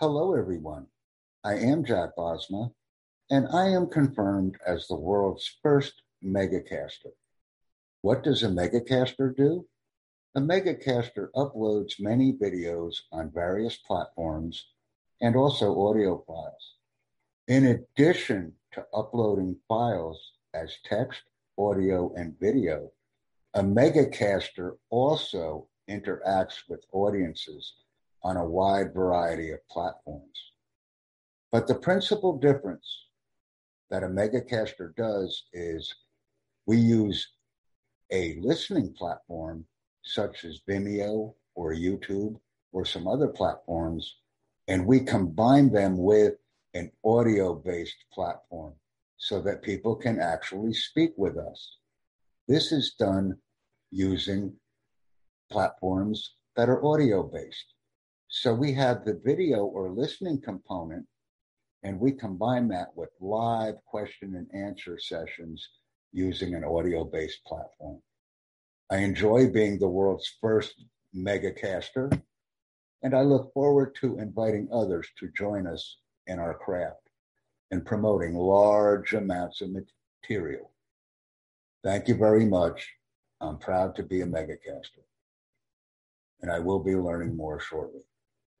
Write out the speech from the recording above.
Hello, everyone. I am Jack Bosma, and I am confirmed as the world's first megacaster. What does a megacaster do? A megacaster uploads many videos on various platforms and also audio files. In addition to uploading files as text, audio, and video, a megacaster also interacts with audiences on a wide variety of platforms. But the principal difference that a megacaster does is we use a listening platform such as Vimeo or YouTube or some other platforms, and we combine them with an audio based platform so that people can actually speak with us. This is done using platforms that are audio based. So we have the video or listening component, and we combine that with live question and answer sessions using an audio based platform. I enjoy being the world's first megacaster, and I look forward to inviting others to join us in our craft and promoting large amounts of material. Thank you very much. I'm proud to be a megacaster, and I will be learning more shortly.